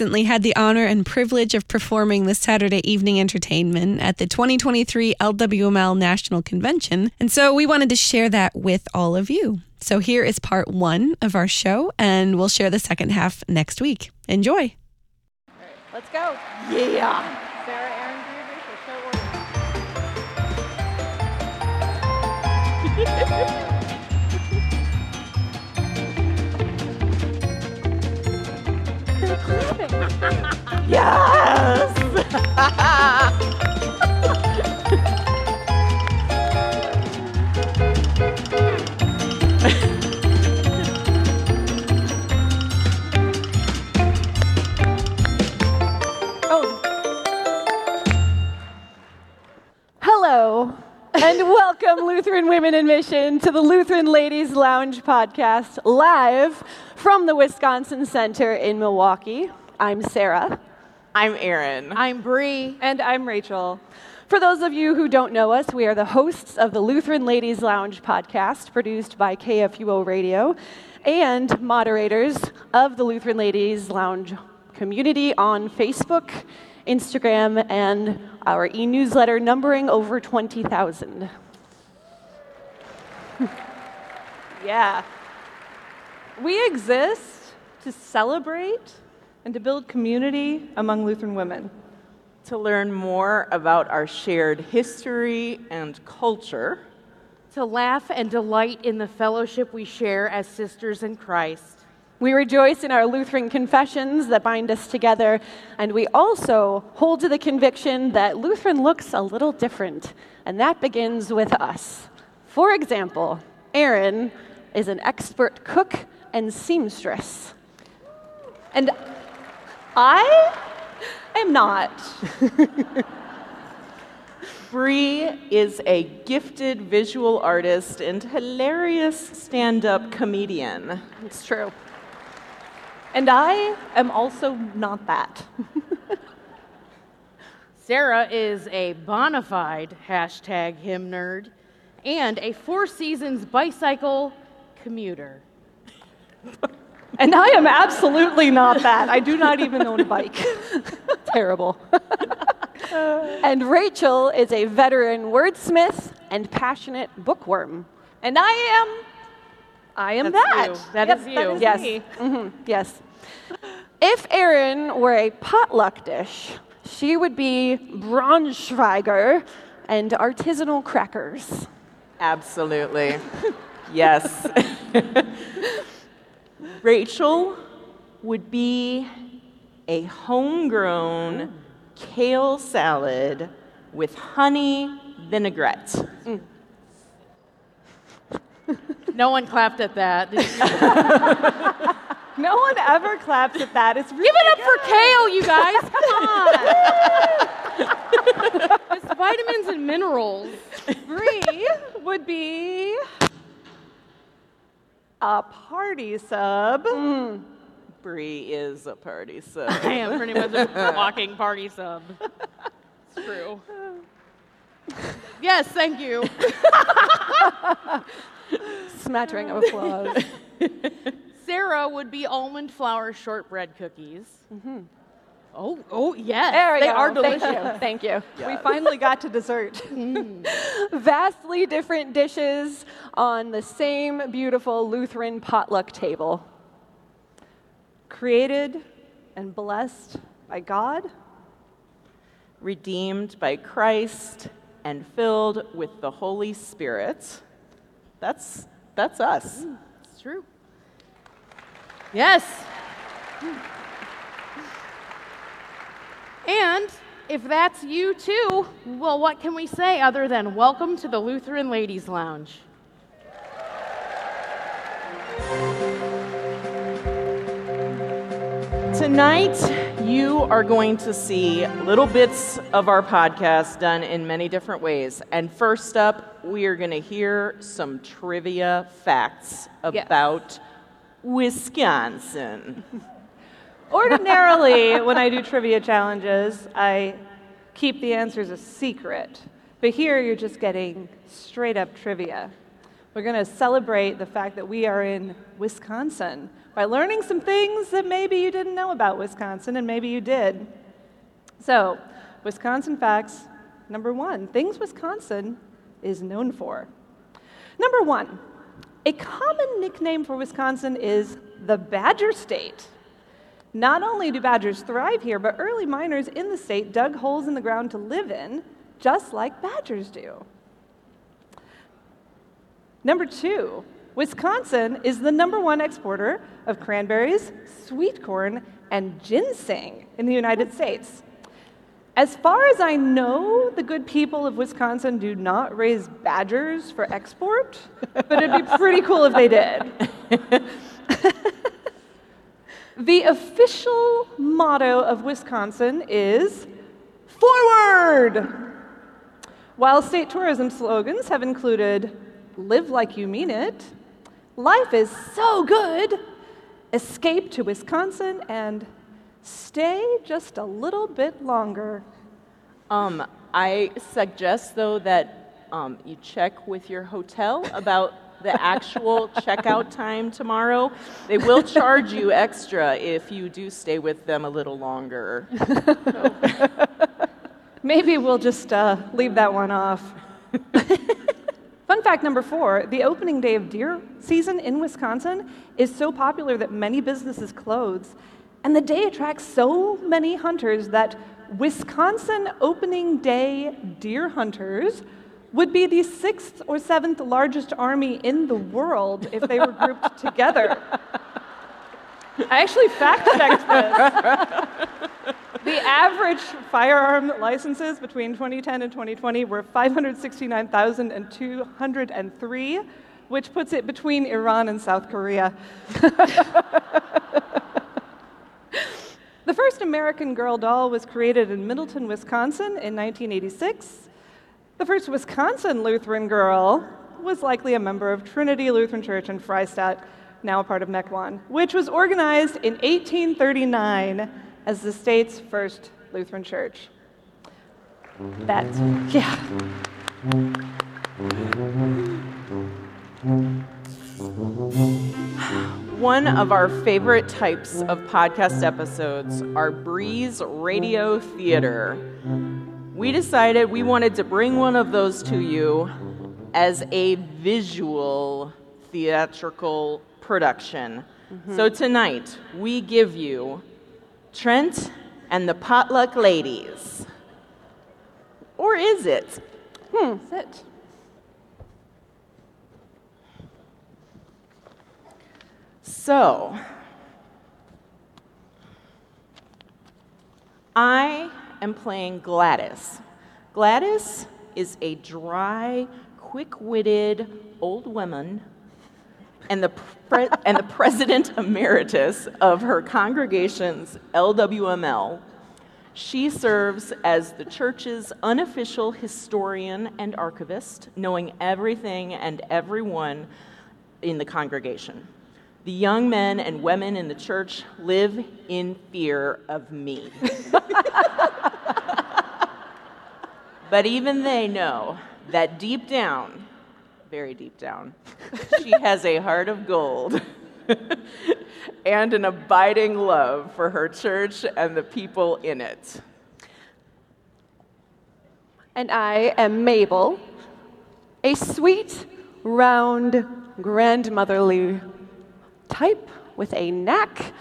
ladies. We recently had the honor and privilege of performing the Saturday evening entertainment at the 2023 LWML National Convention, and so we wanted to share that with all of you. So here is part one of our show, and we'll share the second half next week. Enjoy. Let's go. Yeah. Sarah, Erin, Deirdre, show order. Clapping. Yes. Oh. Hello, and welcome, Lutheran Women in Mission, to the Lutheran Ladies Lounge podcast, live from the Wisconsin Center in Milwaukee. I'm Sarah. I'm Erin. I'm Bri. And I'm Rachel. For those of you who don't know us, we are the hosts of the Lutheran Ladies Lounge podcast, produced by KFUO Radio, and moderators of the Lutheran Ladies Lounge community on Facebook, Instagram, and our e newsletter numbering over 20,000. Yeah. We exist to celebrate and to build community among Lutheran women. To learn more about our shared history and culture, to laugh and delight in the fellowship we share as sisters in Christ. We rejoice in our Lutheran confessions that bind us together, and we also hold to the conviction that Lutheran looks a little different, and that begins with us. For example, Erin is an expert cook and seamstress. And I am not. Bri is a gifted visual artist and hilarious stand up comedian. It's true. And I am also not that. Sarah is a bona fide hashtag hymn nerd and a Four Seasons bicycle commuter. And I am absolutely not that. I do not even own a bike. Terrible. and Rachel is a veteran wordsmith and passionate bookworm. And I am I am That's that. you. That Yep, is you. That is Yes. me. Mhm, Yes. If Erin were a potluck dish, she would be Braunschweiger and artisanal crackers. Absolutely. yes. Rachel would be a homegrown kale salad with honey vinaigrette. No one clapped at that. Did you- No one ever claps at that. It's really Give it up for kale, you guys. Come on. it's vitamins and minerals. Bri would be a party sub. Mm. Bri is a party, so. I am pretty much a walking party sub. It's true. Yes, thank you. Smattering of applause. Sarah would be almond flour shortbread cookies. Mm-hmm. Oh, oh yes, There we they go. are Thank delicious. you. Thank you. We finally got to dessert. Mm. Vastly different dishes on the same beautiful Lutheran potluck table. Created and blessed by God. Redeemed by Christ and filled with the Holy Spirit. That's, that's us. Mm, it's true. Yes. And if that's you too, well, what can we say other than welcome to the Lutheran Ladies Lounge? Tonight, you are going to see little bits of our podcast done in many different ways. And first up, we are going to hear some trivia facts Yes. Wisconsin. Ordinarily, when I do trivia challenges, I keep the answers a secret. But here, you're just getting straight up trivia. We're going to celebrate the fact that we are in Wisconsin by learning some things that maybe you didn't know about Wisconsin, and maybe you did. So, Wisconsin facts number one things Wisconsin is known for. Number one, a common nickname for Wisconsin is the Badger State. Not only do badgers thrive here, but early miners in the state dug holes in the ground to live in, just like badgers do. Number two, Wisconsin is the number one exporter of cranberries, sweet corn, and ginseng in the United States. As far as I know, the good people of Wisconsin do not raise badgers for export, but it'd be pretty cool if they did. the official motto of Wisconsin is forward. While state tourism slogans have included live like you mean it, life is so good, escape to Wisconsin, and stay just a little bit longer. Um, I suggest, though, that um, you check with your hotel about the actual checkout time tomorrow. They will charge you extra if you do stay with them a little longer. Maybe we'll just uh, leave that one off. Fun fact number four the opening day of deer season in Wisconsin is so popular that many businesses close. And the day attracts so many hunters that Wisconsin opening day deer hunters would be the sixth or seventh largest army in the world if they were grouped together. I actually fact checked this. The average firearm licenses between 2010 and 2020 were 569,203, which puts it between Iran and South Korea. the first American Girl doll was created in Middleton, Wisconsin in 1986. The first Wisconsin Lutheran girl was likely a member of Trinity Lutheran Church in Freistadt, now a part of Mequon, which was organized in 1839 as the state's first Lutheran church. That's, yeah. One of our favorite types of podcast episodes are Bri's Radio Theater. We decided we wanted to bring one of those to you as a visual theatrical production. Mm-hmm. So tonight, we give you Trent and the Potluck Ladies. Or is it? Hmm, is it? So, I am playing Gladys. Gladys is a dry, quick witted old woman and the, pre- and the president emeritus of her congregation's LWML. She serves as the church's unofficial historian and archivist, knowing everything and everyone in the congregation. The young men and women in the church live in fear of me. but even they know that deep down, very deep down. she has a heart of gold and an abiding love for her church and the people in it. And I am Mabel, a sweet, round, grandmotherly type with a knack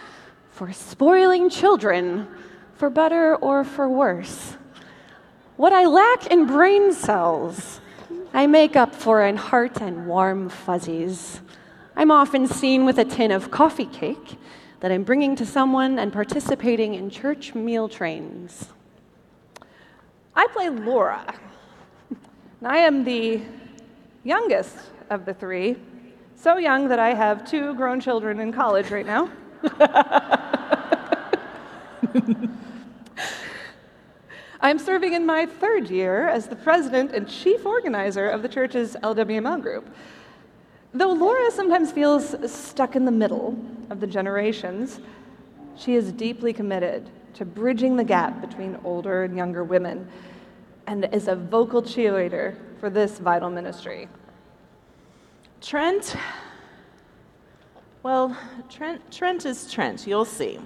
for spoiling children, for better or for worse. What I lack in brain cells, I make up for in heart and warm fuzzies. I'm often seen with a tin of coffee cake that I'm bringing to someone and participating in church meal trains. I play Laura. And I am the youngest of the three, so young that I have two grown children in college right now. I'm serving in my third year as the president and chief organizer of the church's LWML group. Though Laura sometimes feels stuck in the middle of the generations, she is deeply committed to bridging the gap between older and younger women and is a vocal cheerleader for this vital ministry. Trent, Well, Trent, Trent is Trent, you'll see.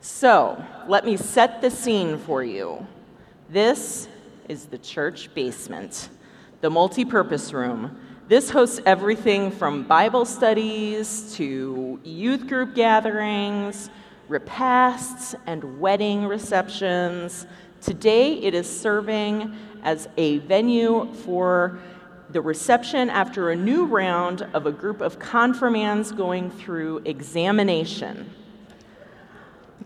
So, let me set the scene for you. This is the church basement, the multi purpose room. This hosts everything from Bible studies to youth group gatherings, repasts, and wedding receptions. Today, it is serving as a venue for the reception after a new round of a group of confirmands going through examination.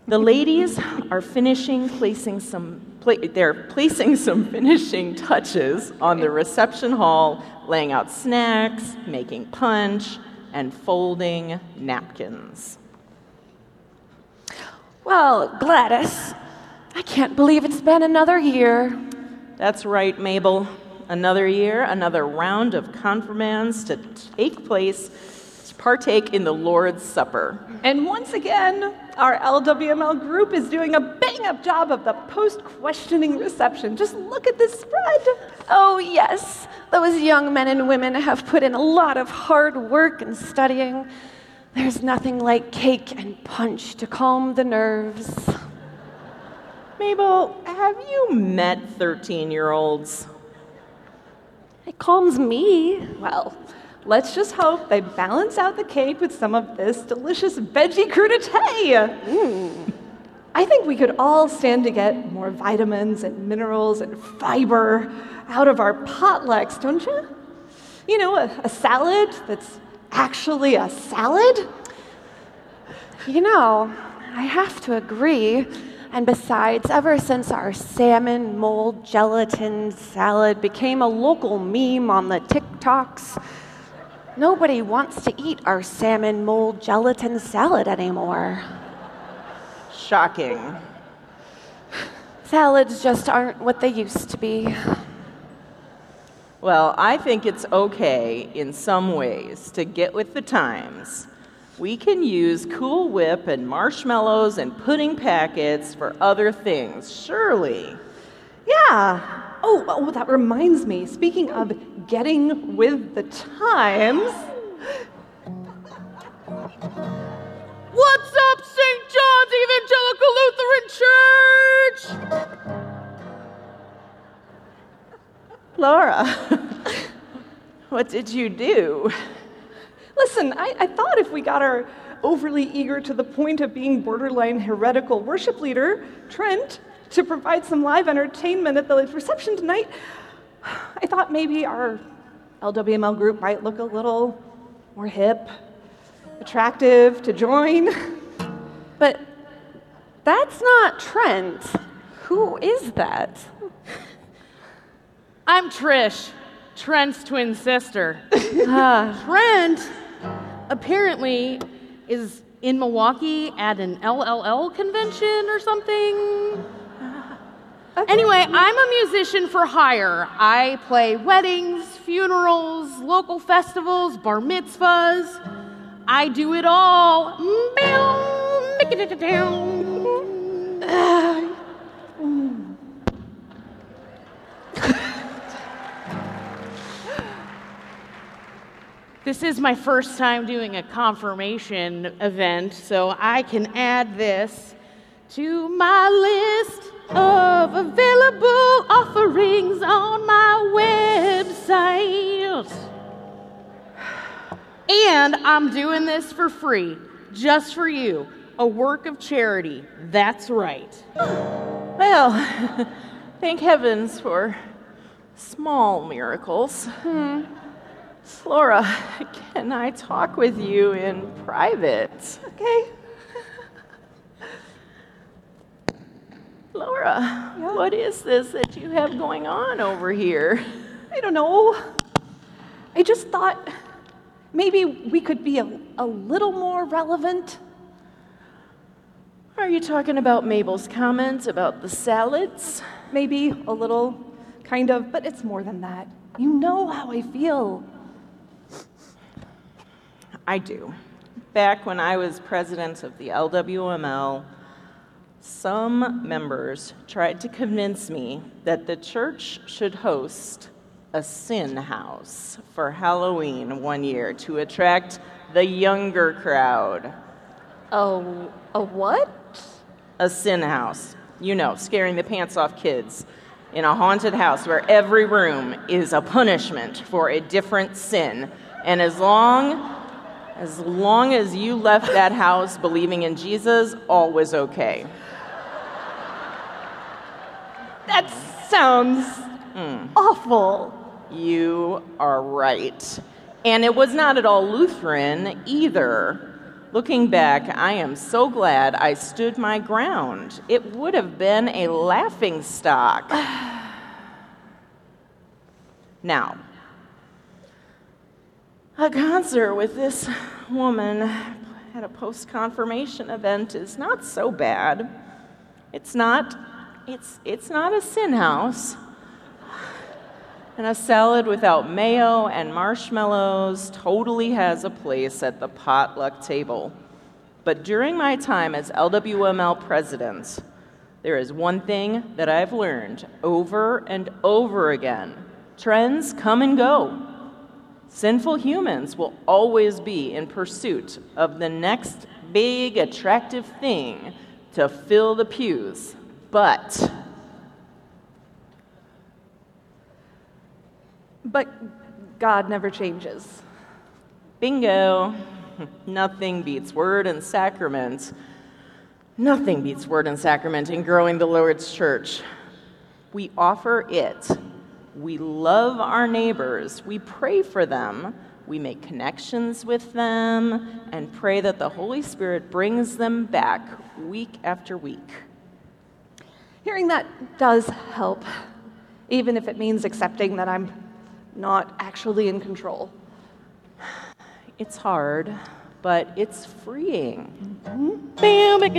The ladies are finishing placing some they're placing some finishing touches on the reception hall, laying out snacks, making punch, and folding napkins. Well, Gladys, I can't believe it's been another year. That's right, Mabel. Another year, another round of confirmands to take place to partake in the Lord's Supper. And once again, our LWML group is doing a bang up job of the post questioning reception. Just look at this spread. Oh, yes. Those young men and women have put in a lot of hard work and studying. There's nothing like cake and punch to calm the nerves. Mabel, have you met 13 year olds? It calms me. Well, let's just hope they balance out the cake with some of this delicious veggie crudité. Mm. I think we could all stand to get more vitamins and minerals and fiber out of our potlucks, don't you? You know, a, a salad that's actually a salad? You know, I have to agree. And besides, ever since our salmon mold gelatin salad became a local meme on the TikToks, nobody wants to eat our salmon mold gelatin salad anymore. Shocking. Salads just aren't what they used to be. Well, I think it's okay in some ways to get with the times we can use Cool Whip and marshmallows and pudding packets for other things, surely. Yeah. Oh, oh, that reminds me. Speaking of getting with the times. What's up, St. John's Evangelical Lutheran Church? Laura, what did you do? Listen, I, I thought if we got our overly eager to the point of being borderline heretical worship leader, Trent, to provide some live entertainment at the reception tonight, I thought maybe our LWML group might look a little more hip, attractive to join. But that's not Trent. Who is that? I'm Trish, Trent's twin sister. uh, Trent apparently is in Milwaukee at an LLL convention or something. Okay. Anyway, I'm a musician for hire. I play weddings, funerals, local festivals, bar mitzvahs. I do it all. This is my first time doing a confirmation event, so I can add this to my list of available offerings on my website. And I'm doing this for free, just for you. A work of charity. That's right. Well, thank heavens for small miracles. Hmm. Flora, can I talk with you in private? Okay. Laura, yeah. what is this that you have going on over here? I don't know. I just thought maybe we could be a, a little more relevant. Are you talking about Mabel's comments about the salads? Maybe a little, kind of, but it's more than that. You know how I feel. I do. Back when I was president of the LWML, some members tried to convince me that the church should host a sin house for Halloween one year to attract the younger crowd. Oh, a what? A sin house. You know, scaring the pants off kids in a haunted house where every room is a punishment for a different sin. And as long as long as you left that house believing in Jesus, all was okay. That sounds awful. You are right. And it was not at all Lutheran either. Looking back, I am so glad I stood my ground. It would have been a laughing stock. now, a concert with this woman at a post confirmation event is not so bad. It's not it's it's not a sin house. And a salad without mayo and marshmallows totally has a place at the potluck table. But during my time as LWML president, there is one thing that I've learned over and over again trends come and go. Sinful humans will always be in pursuit of the next big, attractive thing to fill the pews. But But God never changes. Bingo. Nothing beats word and sacrament. Nothing beats word and sacrament in growing the Lord's church. We offer it. We love our neighbors. We pray for them. We make connections with them and pray that the Holy Spirit brings them back week after week. Hearing that does help, even if it means accepting that I'm not actually in control. It's hard, but it's freeing. Bow, back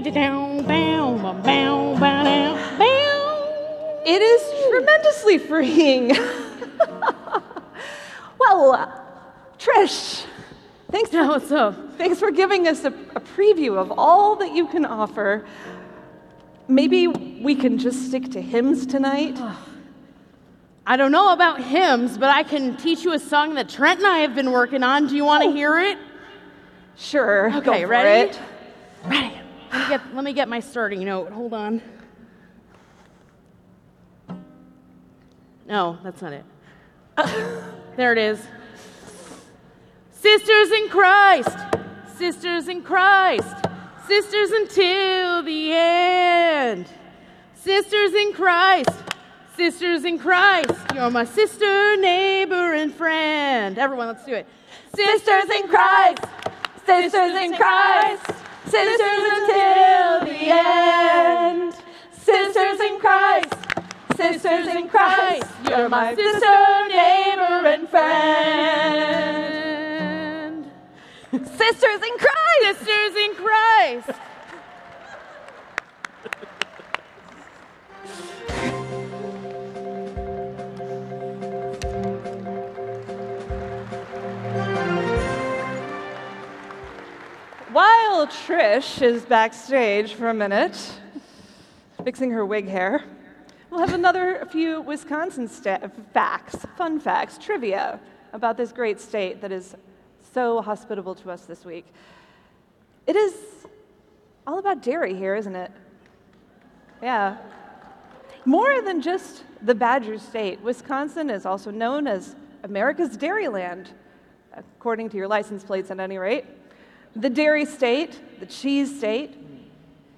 it is tremendously freeing. well, uh, Trish, thanks for, What's up? thanks for giving us a, a preview of all that you can offer. Maybe we can just stick to hymns tonight. I don't know about hymns, but I can teach you a song that Trent and I have been working on. Do you want to hear it? Sure. go Okay, for ready? it. Ready. Let me get, let me get my starting note. Hold on. No, that's not it. there it is. Sisters in Christ, sisters in Christ, sisters until the end. Sisters in Christ, sisters in Christ, you're my sister, neighbor, and friend. Everyone, let's do it. Sisters in Christ, sisters in Christ, sisters until the end. Sisters in Christ, sisters in Christ, you're my sister, neighbor, and friend. Sisters in Christ! Sisters in Christ. While Trish is backstage for a minute, fixing her wig hair, another few Wisconsin sta- facts, fun facts, trivia about this great state that is so hospitable to us this week. It is all about dairy here, isn't it? Yeah. More than just the Badger State, Wisconsin is also known as America's Dairyland, according to your license plates at any rate. The dairy state, the cheese state,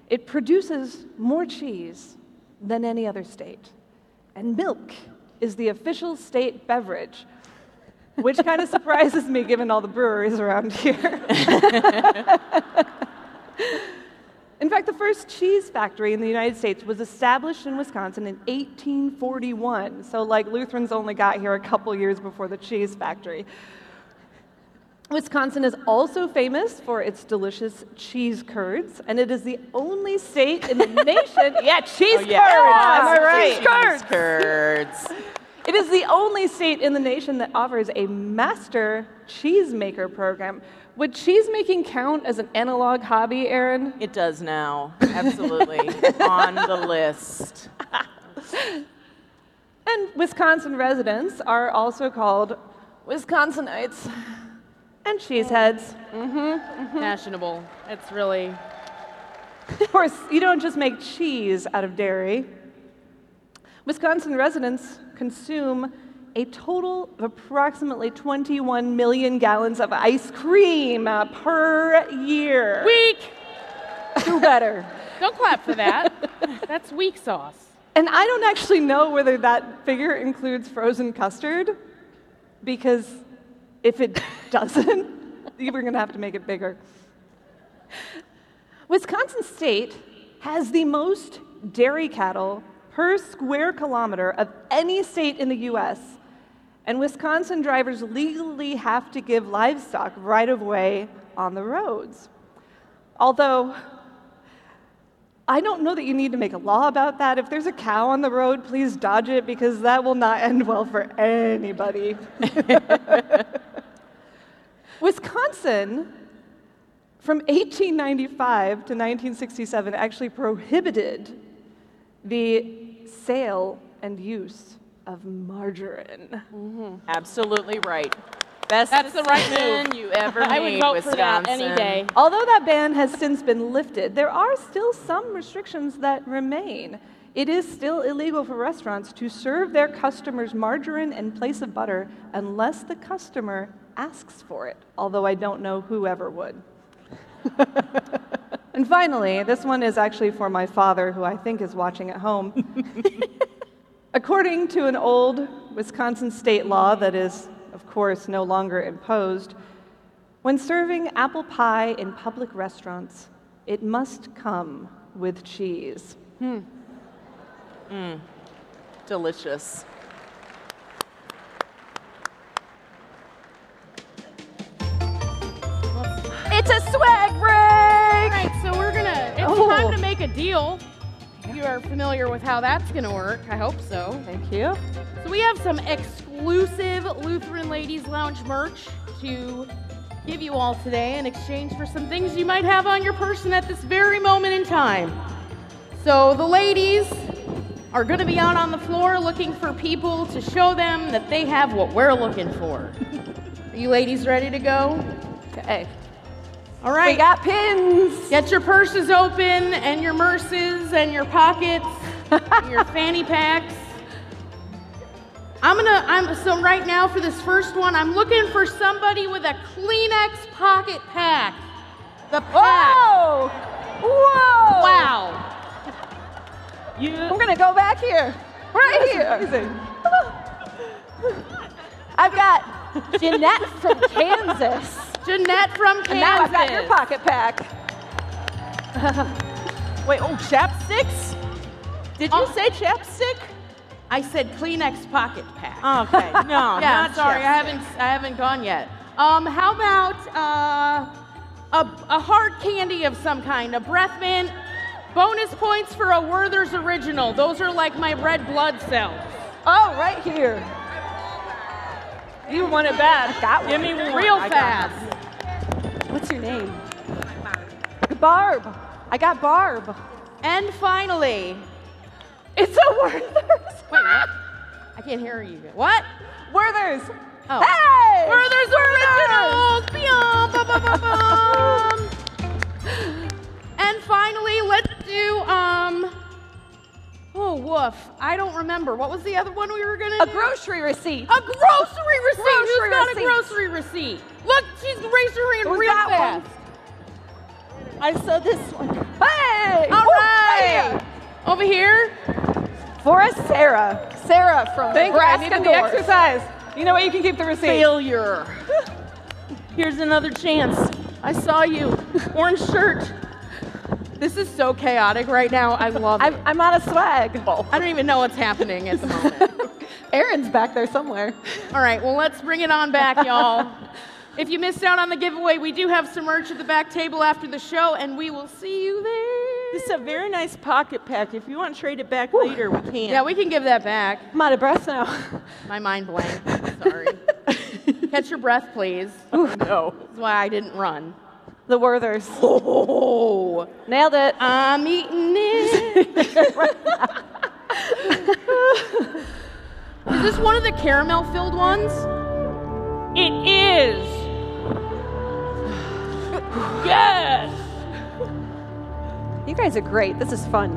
it produces more cheese than any other state. And milk is the official state beverage, which kind of surprises me given all the breweries around here. In fact, the first cheese factory in the United States was established in Wisconsin in 1841. So, like, Lutherans only got here a couple years before the cheese factory. Wisconsin is also famous for its delicious cheese curds, and it is the only state in the nation. Oh, yeah, cheese curds. Am I right? Cheese curds. It is the only state in the nation that offers a master cheesemaker program. Would cheesemaking count as an analog hobby, Erin? It does now. Absolutely. On the list. And Wisconsin residents are also called Wisconsinites. And cheese heads. Mm-hmm. Fashionable. It's really. Of course, you don't just make cheese out of dairy. Wisconsin residents consume a total of approximately 21 million gallons of ice cream per year. Weak! Do better. Don't clap for that. That's weak sauce. And I don't actually know whether that figure includes frozen custard, because if it doesn't, we're going to have to make it bigger. Wisconsin state has the most dairy cattle per square kilometer of any state in the US. And Wisconsin drivers legally have to give livestock right of way on the roads. Although, I don't know that you need to make a law about that. If there's a cow on the road, please dodge it because that will not end well for anybody. Wisconsin, from 1895 to 1967, actually prohibited the sale and use of margarine. Mm-hmm. Absolutely right. Best That's the right decision move. you ever I made, would vote Wisconsin. for that any day. Although that ban has since been lifted, there are still some restrictions that remain. It is still illegal for restaurants to serve their customers margarine in place of butter unless the customer asks for it, although I don't know who ever would. and finally, this one is actually for my father, who I think is watching at home. According to an old Wisconsin state law that is, of course, no longer imposed, when serving apple pie in public restaurants, it must come with cheese. Hmm. Hmm. Delicious. It's a swag All break! right, so we're gonna. It's Oh. time to make a deal. You are familiar with how that's gonna work. I hope so. Thank you. So we have some exclusive Lutheran Ladies Lounge merch to give you all today in exchange for some things you might have on your person at this very moment in time. So the ladies are going to be out on the floor looking for people to show them that they have what we're looking for. Are you ladies ready to go? Okay. All right. We got pins. Get your purses open and your merces and your pockets, and your fanny packs. I'm gonna, I'm, so right now for this first one, I'm looking for somebody with a Kleenex pocket pack. The pack. Whoa! Whoa! Wow. You, I'm gonna go back here. Right here. I've got Jeanette from Kansas. Jeanette from Kansas. And now I've got your pocket pack. wait, oh, chapsticks? Did you Oh. say chapstick? I said Kleenex pocket pack. Okay, no, yeah, not sorry, I haven't, I haven't gone yet. Um, how about uh, a, a hard candy of some kind, a breath mint? Bonus points for a Werther's original. Those are like my red blood cells. Oh, right here. You want it bad. Got one. Give me one. Real fast. What's your name? Barb. I got Barb. And finally, It's a Werther's. wait, what? I can't hear you. What? Werther's. Oh. Hey! Werther's originals. Bum, bum, bum, bum. and finally, let's do um. Oh woof! I don't remember. What was the other one we were gonna A do? grocery receipt. A grocery receipt. Grocery Who's got receipt. a grocery receipt? Look, she's raised her hand Who's real one? fast. I saw this one. Hey! All Woo, right. Over here. For us, Sarah. Sarah from Thank you. I Nebraska needed the North. exercise. You know what? You can keep the receipt. Failure. Here's another chance. I saw you. Orange shirt. This is so chaotic right now. I love I'm, it. I'm out of swag. I don't even know what's happening at the moment. Erin's back there somewhere. All right, well, let's bring it on back, y'all. If you missed out on the giveaway, we do have some merch at the back table after the show, and we will see you there. This is a very nice pocket pack. If you want to trade it back later, we can. Yeah, we can give that back. I'm out of breath now. My mind blank. Sorry. Catch your breath, please. Oh no. That's why I didn't run. The Werthers. Oh, Nailed it. I'm eating it. Is this one of the caramel filled ones? It is. Yes! You guys are great. This is fun.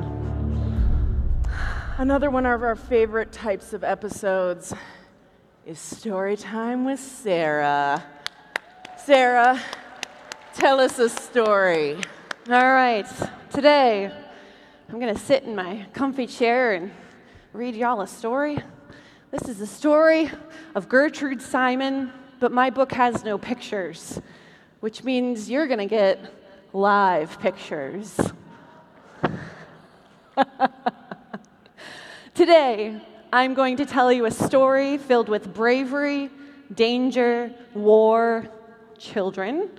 Another one of our favorite types of episodes is story time with Sarah. Sarah, tell us a story. All right. Today, I'm going to sit in my comfy chair and read y'all a story. This is the story of Gertrude Simon, but my book has no pictures, which means you're going to get live pictures. Today, I'm going to tell you a story filled with bravery, danger, war, children,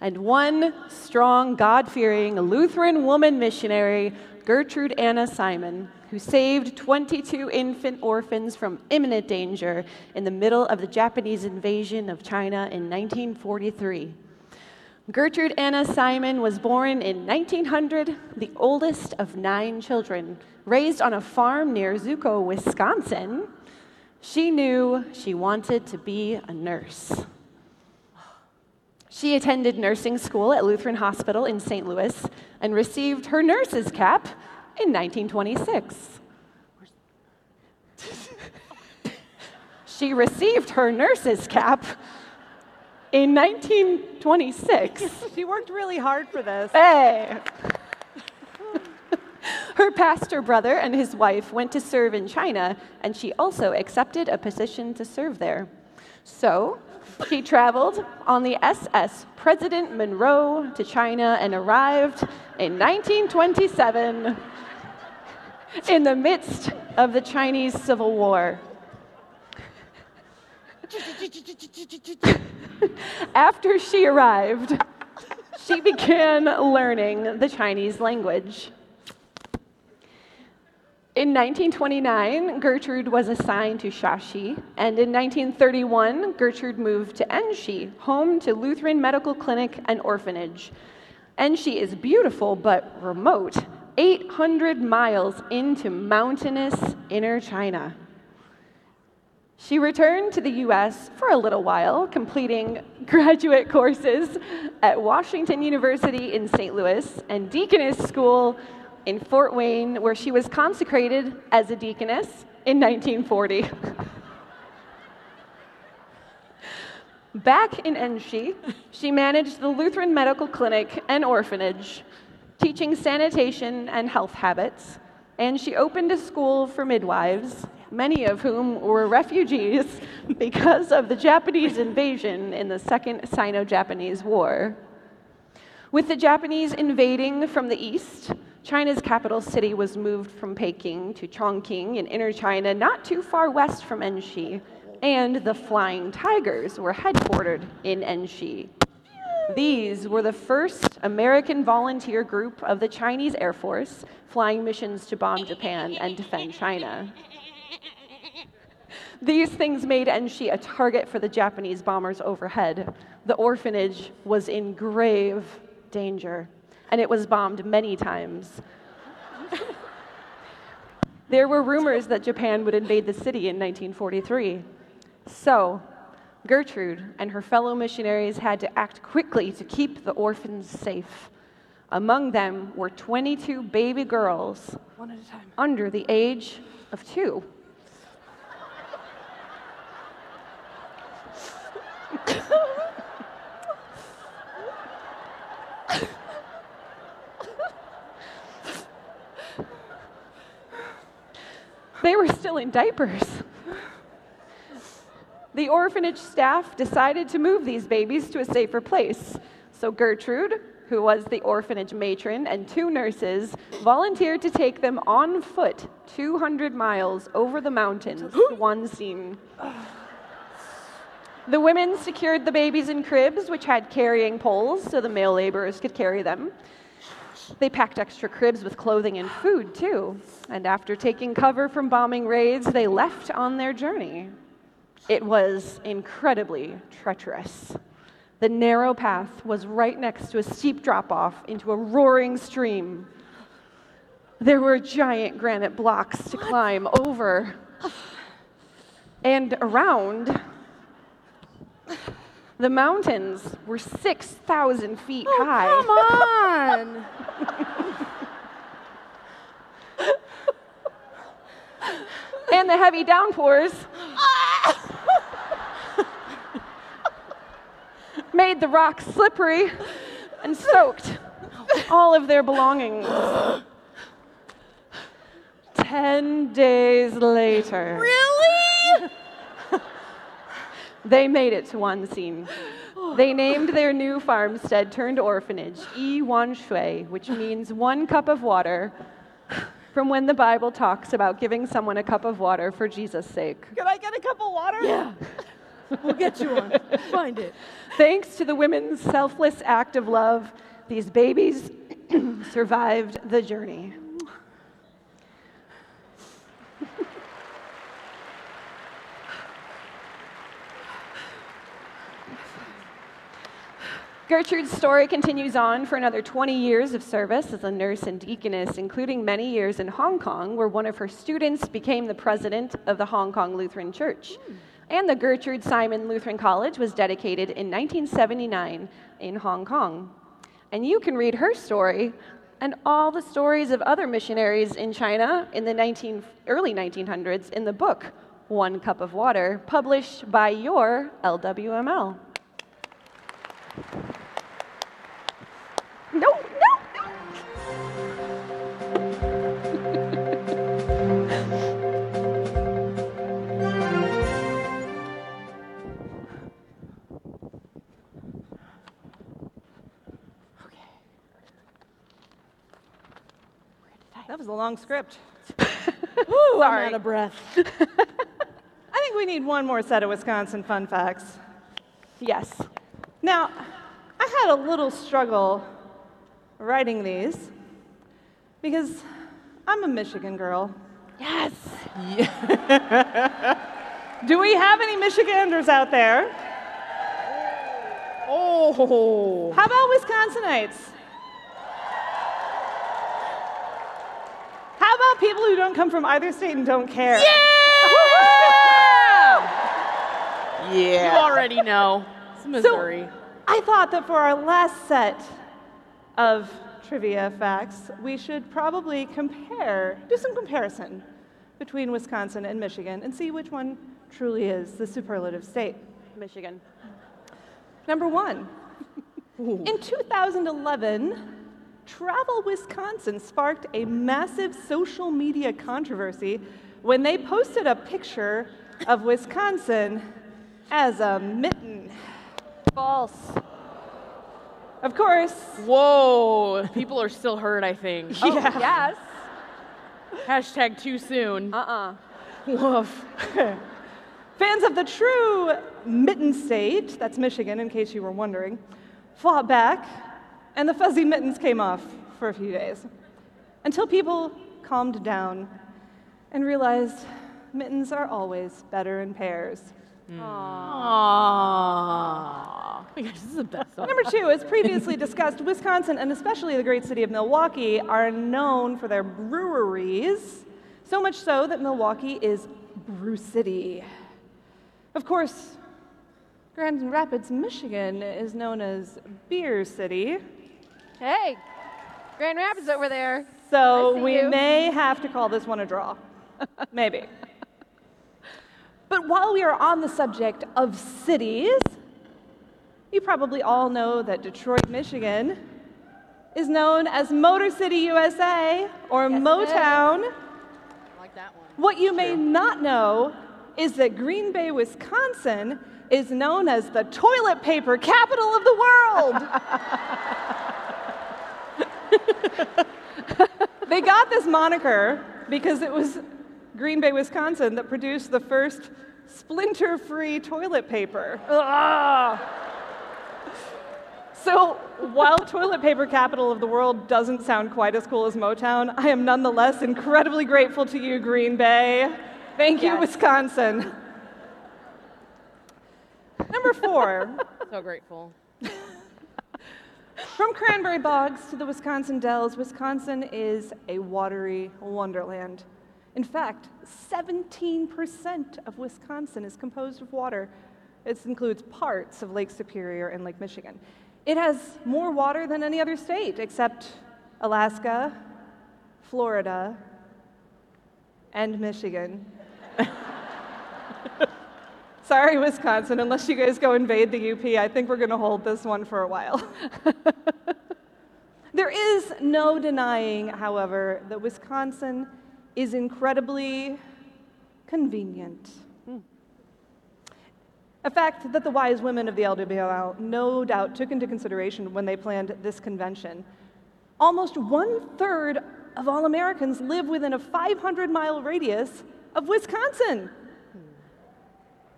and one strong, God fearing Lutheran woman missionary, Gertrude Anna Simon, who saved 22 infant orphans from imminent danger in the middle of the Japanese invasion of China in 1943. Gertrude Anna Simon was born in 1900, the oldest of nine children. Raised on a farm near Zuko, Wisconsin, she knew she wanted to be a nurse. She attended nursing school at Lutheran Hospital in St. Louis and received her nurse's cap in 1926. she received her nurse's cap in 1926. She worked really hard for this. Hey! Her pastor brother and his wife went to serve in China, and she also accepted a position to serve there. So, she traveled on the SS President Monroe to China and arrived in 1927 in the midst of the Chinese Civil War. After she arrived, she began learning the Chinese language. In 1929, Gertrude was assigned to Shashi, and in 1931, Gertrude moved to Enshi, home to Lutheran Medical Clinic and Orphanage. Enshi is beautiful but remote, 800 miles into mountainous inner China. She returned to the US for a little while, completing graduate courses at Washington University in St. Louis and Deaconess School in Fort Wayne, where she was consecrated as a deaconess in 1940. Back in Enshi, she managed the Lutheran Medical Clinic and orphanage, teaching sanitation and health habits, and she opened a school for midwives many of whom were refugees because of the Japanese invasion in the Second Sino Japanese War. With the Japanese invading from the east, China's capital city was moved from Peking to Chongqing in inner China, not too far west from Enshi, and the Flying Tigers were headquartered in Enshi. These were the first American volunteer group of the Chinese Air Force flying missions to bomb Japan and defend China. These things made Enshi a target for the Japanese bombers overhead. The orphanage was in grave danger, and it was bombed many times. there were rumors that Japan would invade the city in 1943. So, Gertrude and her fellow missionaries had to act quickly to keep the orphans safe. Among them were 22 baby girls under the age of two. they were still in diapers. The orphanage staff decided to move these babies to a safer place. So Gertrude, who was the orphanage matron, and two nurses volunteered to take them on foot 200 miles over the mountains to one scene. The women secured the babies in cribs, which had carrying poles so the male laborers could carry them. They packed extra cribs with clothing and food, too. And after taking cover from bombing raids, they left on their journey. It was incredibly treacherous. The narrow path was right next to a steep drop off into a roaring stream. There were giant granite blocks to climb over and around The mountains were 6,000 feet oh, high. Come on. and the heavy downpours made the rocks slippery and soaked all of their belongings. Ten days later, really? They made it to Wanxin. They named their new farmstead turned orphanage Yi Wan Shui, which means one cup of water, from when the Bible talks about giving someone a cup of water for Jesus' sake. Can I get a cup of water? Yeah. We'll get you one. Find it. Thanks to the women's selfless act of love, these babies survived the journey. Gertrude's story continues on for another 20 years of service as a nurse and deaconess, including many years in Hong Kong, where one of her students became the president of the Hong Kong Lutheran Church. Hmm. And the Gertrude Simon Lutheran College was dedicated in 1979 in Hong Kong. And you can read her story and all the stories of other missionaries in China in the 19, early 1900s in the book One Cup of Water, published by your LWML. No, no, no. That was a long script. Ooh, I'm out of breath. I think we need one more set of Wisconsin fun facts. Yes. Now, I had a little struggle writing these because I'm a Michigan girl. Yes. Do we have any Michiganders out there? Oh. How about Wisconsinites? How about people who don't come from either state and don't care? You Yeah. You already know. It's Missouri. I thought that for our last set of trivia facts, we should probably compare, do some comparison between Wisconsin and Michigan and see which one truly is the superlative state. Michigan. Number one, in 2011, Travel Wisconsin sparked a massive social media controversy when they posted a picture of Wisconsin as a mitten. False. Of course, Whoa. People are still hurt, I think. Oh, yes. Hashtag too soon. Uh-uh. Woof. Fans of the true mitten state, that's Michigan in case you were wondering, fought back, and the fuzzy mittens came off for a few days. Until people calmed down and realized mittens are always better in pairs. Mm. Aww. Oh my gosh, this is the best song. Number two, as previously discussed, Wisconsin and especially the great city of Milwaukee are known for their breweries, so much so that Milwaukee is Brew City. Of course, Grand Rapids, Michigan is known as Beer City, Hey, Grand Rapids over there. so we you. may have to call this one a draw. Maybe. But while we are on the subject of cities, you probably all know that Detroit, Michigan is known as Motor City, USA, or Yes. Motown. I like that one. What you may not know is that Green Bay, Wisconsin is known as the toilet paper capital of the world. they got this moniker because it was Green Bay, Wisconsin that produced the first splinter free toilet paper. Ugh. So, while toilet paper capital of the world doesn't sound quite as cool as Motown, I am nonetheless incredibly grateful to you, Green Bay. Thank you, Yes. Wisconsin. Number four, So grateful. from cranberry bogs to the Wisconsin Dells, Wisconsin is a watery wonderland. In fact, 17% of Wisconsin is composed of water, It includes parts of Lake Superior and Lake Michigan. It has more water than any other state except Alaska, Florida, and Michigan. Sorry, Wisconsin, unless you guys go invade the UP, I think we're going to hold this one for a while. there is no denying, however, that Wisconsin is incredibly convenient. Hmm. A fact that the wise women of the LWML no doubt took into consideration when they planned this convention. Almost one third of all Americans live within a 500 mile radius of Wisconsin. Hmm.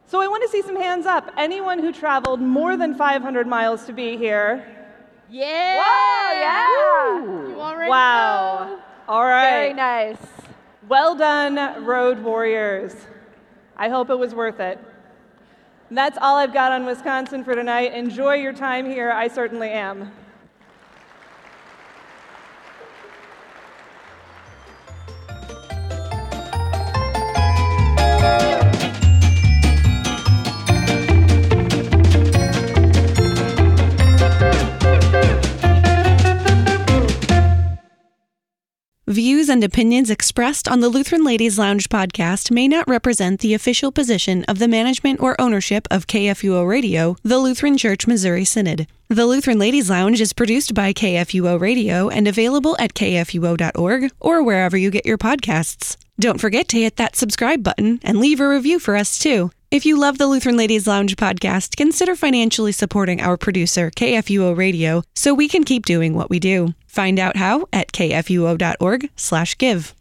So I want to see some hands up. Anyone who traveled more than 500 miles to be here? Yeah. Whoa, yeah. You already Wow. know. All right. Very nice. Well done, road warriors. I hope it was worth it. And that's all I've got on Wisconsin for tonight. Enjoy your time here. I certainly am. Views and opinions expressed on the Lutheran Ladies Lounge podcast may not represent the official position of the management or ownership of KFUO Radio, the Lutheran Church Missouri Synod. The Lutheran Ladies Lounge is produced by KFUO Radio and available at kfuo.org or wherever you get your podcasts. Don't forget to hit that subscribe button and leave a review for us too. If you love the Lutheran Ladies Lounge podcast, consider financially supporting our producer, KFUO Radio, so we can keep doing what we do. Find out how at kfuo.org/give.